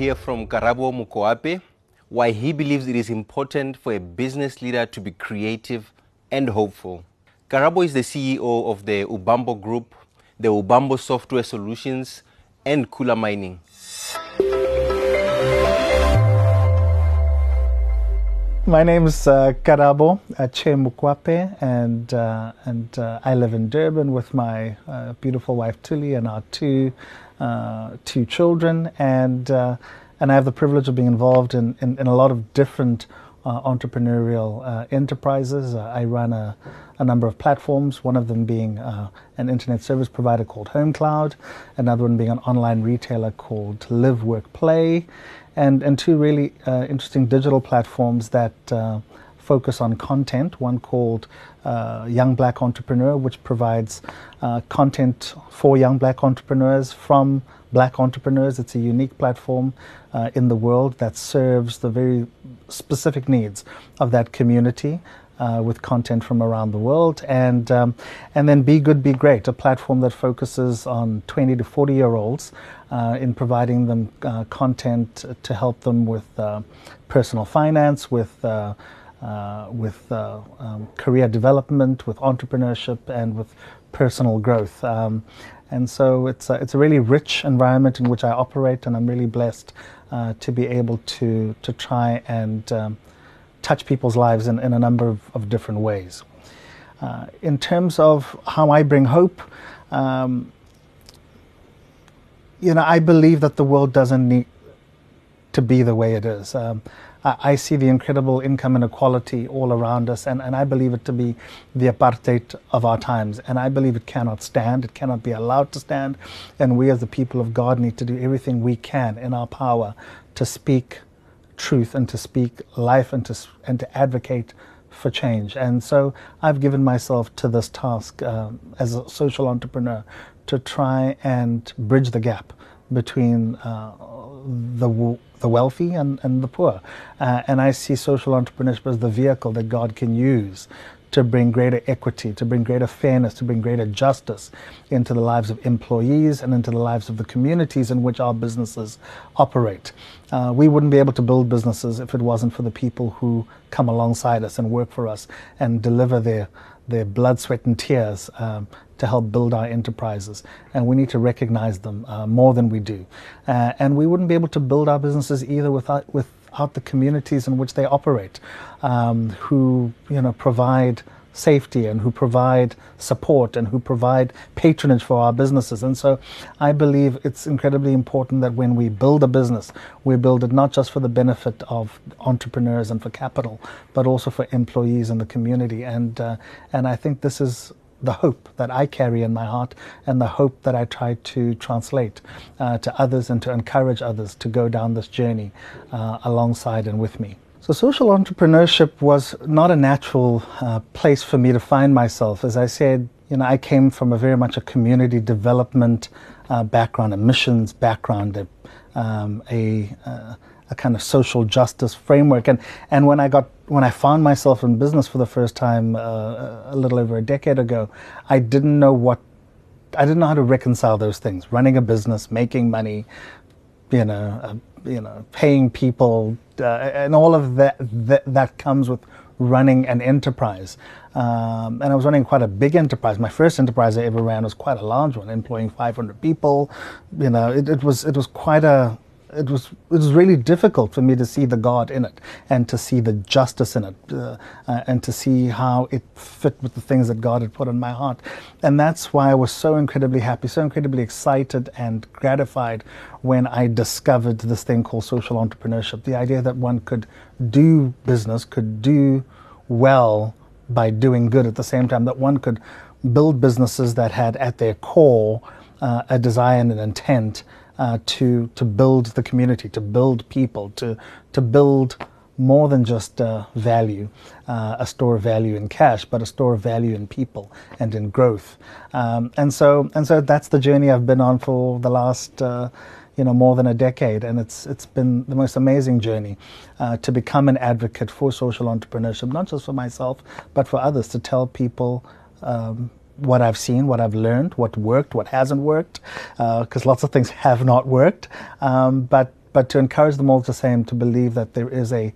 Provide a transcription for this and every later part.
hear from Karabo Mokoape why he believes it is important for a business leader to be creative and hopeful. Karabo is the CEO of the Ubambo Group, the Ubambo Software Solutions, and Kula Mining. My name is uh, Karabo Che Mokoape, and uh, and uh, I live in Durban with my uh, beautiful wife Tuli and our two uh, two children, and uh, and I have the privilege of being involved in, in, in a lot of different uh, entrepreneurial uh, enterprises. Uh, I run a, a, number of platforms, one of them being uh, an internet service provider called HomeCloud, another one being an online retailer called Live Work Play, and, and two really interesting digital platforms that focus on content, one called uh, Young Black Entrepreneur, which provides uh, content for young black entrepreneurs from black entrepreneurs. It's a unique platform uh, in the world that serves the very specific needs of that community. Uh, with content from around the world, and um, and then Be Good, Be Great, a platform that focuses on 20 to 40 year olds uh, in providing them uh, content to help them with uh, personal finance, with uh, uh, with um, career development, with entrepreneurship, and with personal growth. Um, and so it's a, it's a really rich environment in which I operate, and I'm really blessed uh, to be able to, to try and um, touch people's lives in, in a number of, of different ways. Uh, in terms of how I bring hope, um, you know, I believe that the world doesn't need to be the way it is. Um, I see the incredible income inequality all around us, and, and I believe it to be the apartheid of our times. And I believe it cannot stand, it cannot be allowed to stand. And we, as the people of God, need to do everything we can in our power to speak truth and to speak life and to, and to advocate for change. And so I've given myself to this task um, as a social entrepreneur to try and bridge the gap between uh, the the wealthy and, and the poor. Uh, and I see social entrepreneurship as the vehicle that God can use to bring greater equity, to bring greater fairness, to bring greater justice into the lives of employees and into the lives of the communities in which our businesses operate. Uh, we wouldn't be able to build businesses if it wasn't for the people who come alongside us and work for us and deliver their their blood, sweat, and tears um, to help build our enterprises. And we need to recognize them uh, more than we do. Uh, and we wouldn't be able to build our businesses either without, without the communities in which they operate, um, who you know provide safety and who provide support and who provide patronage for our businesses. And so I believe it's incredibly important that when we build a business, we build it not just for the benefit of entrepreneurs and for capital, but also for employees and the community. And, uh, and I think this is the hope that I carry in my heart and the hope that I try to translate uh, to others and to encourage others to go down this journey uh, alongside and with me. So, social entrepreneurship was not a natural uh, place for me to find myself. As I said, you know, I came from a very much a community development uh, background, a missions background, a, um, a, uh, a, kind of social justice framework. And, and when I got when I found myself in business for the first time uh, a little over a decade ago, I didn't know what I didn't know how to reconcile those things. Running a business, making money, you know, uh, you know, paying people, uh, and all of that, that, that comes with running an enterprise. Um, and I was running quite a big enterprise. My first enterprise I ever ran was quite a large one, employing 500 people. You know, it, it was it was quite a it was it was really difficult for me to see the God in it and to see the justice in it uh, uh, and to see how it fit with the things that God had put in my heart. And that's why I was so incredibly happy, so incredibly excited and gratified when I discovered this thing called social entrepreneurship. The idea that one could do business, could do well by doing good at the same time, that one could build businesses that had at their core uh, a desire and an intent uh, to to build the community, to build people, to to build more than just uh, value, uh, a store of value in cash, but a store of value in people and in growth. Um, and so and so that's the journey I've been on for the last. Uh, you know, more than a decade, and it's it's been the most amazing journey uh, to become an advocate for social entrepreneurship, not just for myself, but for others, to tell people um, what I've seen, what I've learned, what worked, what hasn't worked, because uh, lots of things have not worked. Um, but but to encourage them all the same to believe that there is a,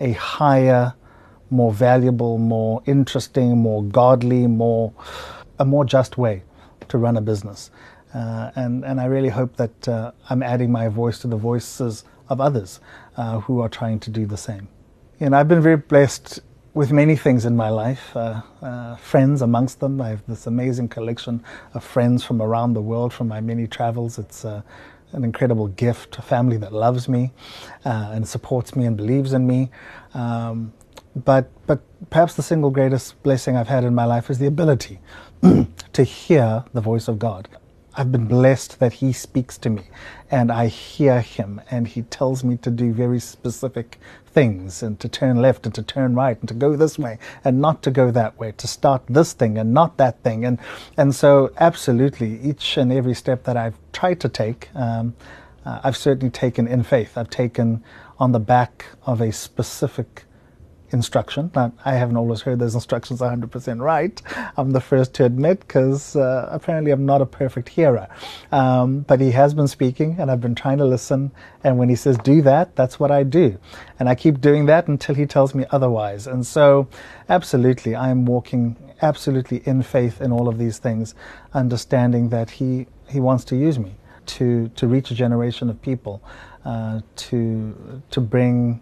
a higher, more valuable, more interesting, more godly, more a more just way to run a business. Uh, and, and I really hope that uh, I'm adding my voice to the voices of others uh, who are trying to do the same. And I've been very blessed with many things in my life, uh, uh, friends amongst them. I have this amazing collection of friends from around the world from my many travels. It's uh, an incredible gift, a family that loves me and supports me and believes in me. Um, but, but perhaps the single greatest blessing I've had in my life is the ability to hear the voice of God. I've been blessed that He speaks to me and I hear Him and He tells me to do very specific things and to turn left and to turn right and to go this way and not to go that way, to start this thing and not that thing. And, and so, absolutely, each and every step that I've tried to take, um, uh, I've certainly taken in faith. I've taken on the back of a specific instruction. Now, I haven't always heard those instructions 100% right. I'm the first to admit because uh, apparently I'm not a perfect hearer. Um, but he has been speaking and I've been trying to listen. And when he says do that, that's what I do. And I keep doing that until he tells me otherwise. And so, absolutely, I'm walking absolutely in faith in all of these things, understanding that he, he wants to use me to, to reach a generation of people, uh, to, to bring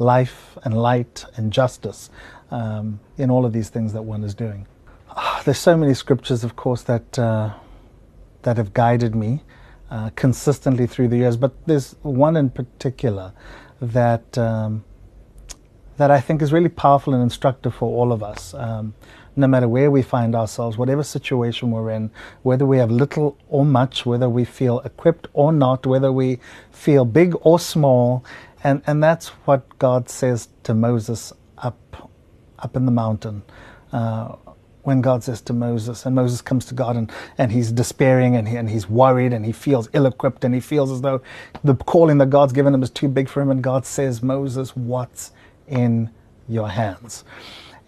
life and light and justice um, in all of these things that one is doing. There's so many scriptures, of course, that uh, that have guided me uh, consistently through the years, but there's one in particular that um, that I think is really powerful and instructive for all of us. Um, no matter where we find ourselves, whatever situation we're in, whether we have little or much, whether we feel equipped or not, whether we feel big or small, and, and that's what God says to Moses up, up in the mountain. Uh, when God says to Moses, and Moses comes to God and, and he's despairing and, he, and he's worried and he feels ill equipped and he feels as though the calling that God's given him is too big for him. And God says, Moses, what's in your hands?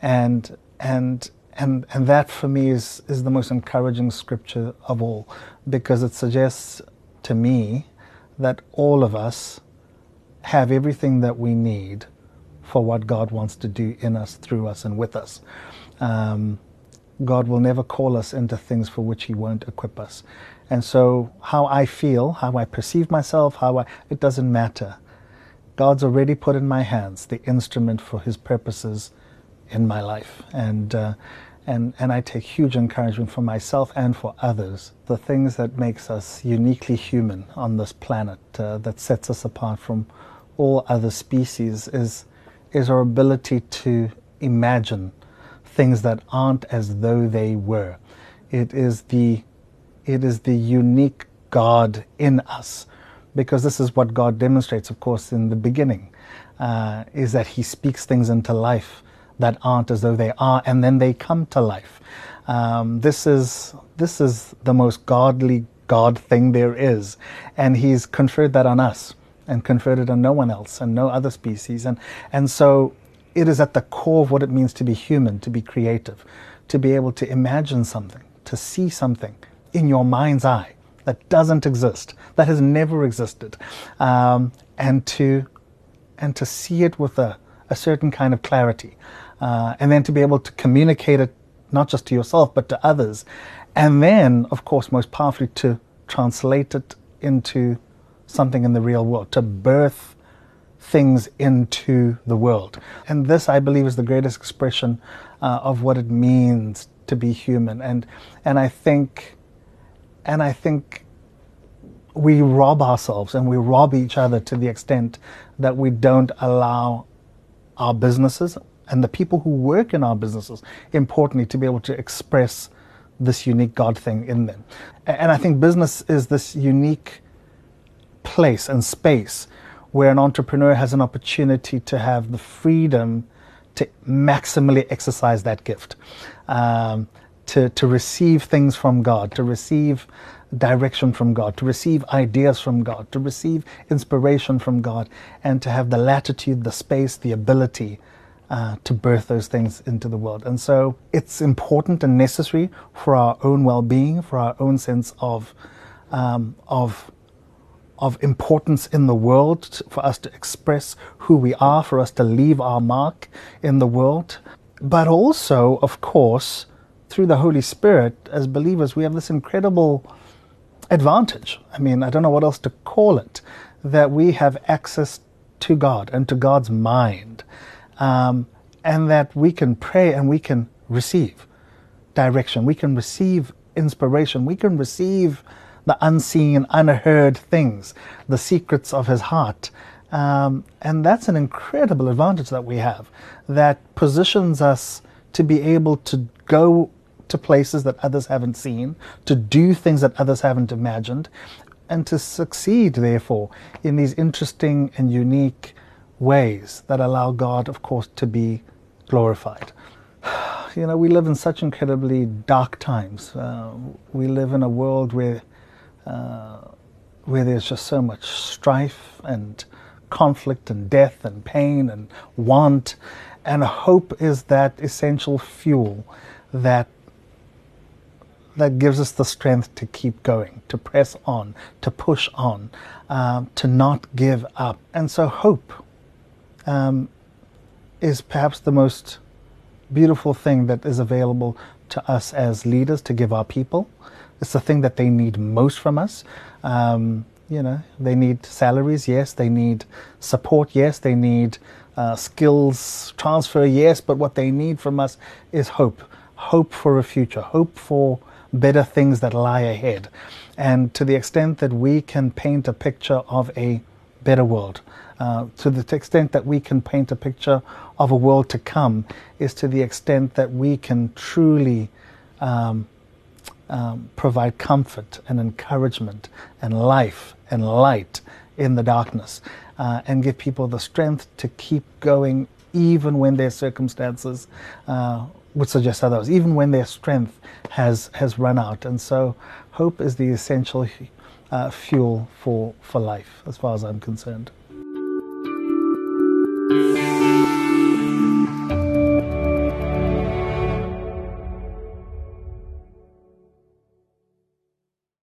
And, and, and, and that for me is, is the most encouraging scripture of all because it suggests to me that all of us have everything that we need for what God wants to do in us, through us, and with us. Um, God will never call us into things for which He won't equip us. And so, how I feel, how I perceive myself, how I, it doesn't matter. God's already put in my hands the instrument for His purposes in my life. And, uh, and, and I take huge encouragement for myself and for others. The things that makes us uniquely human on this planet, uh, that sets us apart from all other species is, is our ability to imagine things that aren't as though they were. It is the, it is the unique God in us, because this is what God demonstrates, of course, in the beginning, uh, is that He speaks things into life that aren't as though they are, and then they come to life. Um, this is this is the most godly God thing there is, and He's conferred that on us and conferred it on no one else and no other species. And, and so it is at the core of what it means to be human, to be creative, to be able to imagine something, to see something in your mind's eye that doesn't exist, that has never existed, um, and to and to see it with a, a certain kind of clarity, uh, and then to be able to communicate it not just to yourself but to others, and then, of course, most powerfully to translate it into something in the real world, to birth things into the world. And this, I believe, is the greatest expression uh, of what it means to be human. And and I think, and I think, we rob ourselves and we rob each other to the extent that we don't allow our businesses and the people who work in our businesses, importantly, to be able to express this unique God thing in them. And I think business is this unique place and space where an entrepreneur has an opportunity to have the freedom to maximally exercise that gift, um, to, to receive things from God, to receive direction from God, to receive ideas from God, to receive inspiration from God, and to have the latitude, the space, the ability uh, to birth those things into the world. And so it's important and necessary for our own well being, for our own sense of, um, of of importance in the world for us to express who we are, for us to leave our mark in the world. But also, of course, through the Holy Spirit, as believers, we have this incredible advantage. I mean, I don't know what else to call it, that we have access to God and to God's mind, um, and that we can pray and we can receive direction, we can receive inspiration, we can receive the unseen, unheard things, the secrets of His heart. Um, and that's an incredible advantage that we have that positions us to be able to go to places that others haven't seen, to do things that others haven't imagined, and to succeed, therefore, in these interesting and unique ways that allow God, of course, to be glorified. You know, we live in such incredibly dark times. Uh, we live in a world where, uh, where there's just so much strife and conflict and death and pain and want. And hope is that essential fuel that that gives us the strength to keep going, to press on, to push on, um, to not give up. And so, hope um, is perhaps the most beautiful thing that is available to us as leaders to give our people. It's the thing that they need most from us. Um, you know, they need salaries, yes. They need support, yes. They need uh, skills transfer, yes. But what they need from us is hope hope for a future, hope for better things that lie ahead. And to the extent that we can paint a picture of a better world, uh, to the extent that we can paint a picture of a world to come, is to the extent that we can truly um, um, provide comfort and encouragement and life and light in the darkness uh, and give people the strength to keep going even when their circumstances uh, would suggest otherwise, even when their strength has has run out. And so, hope is the essential Uh, fuel for for life, as far as I'm concerned.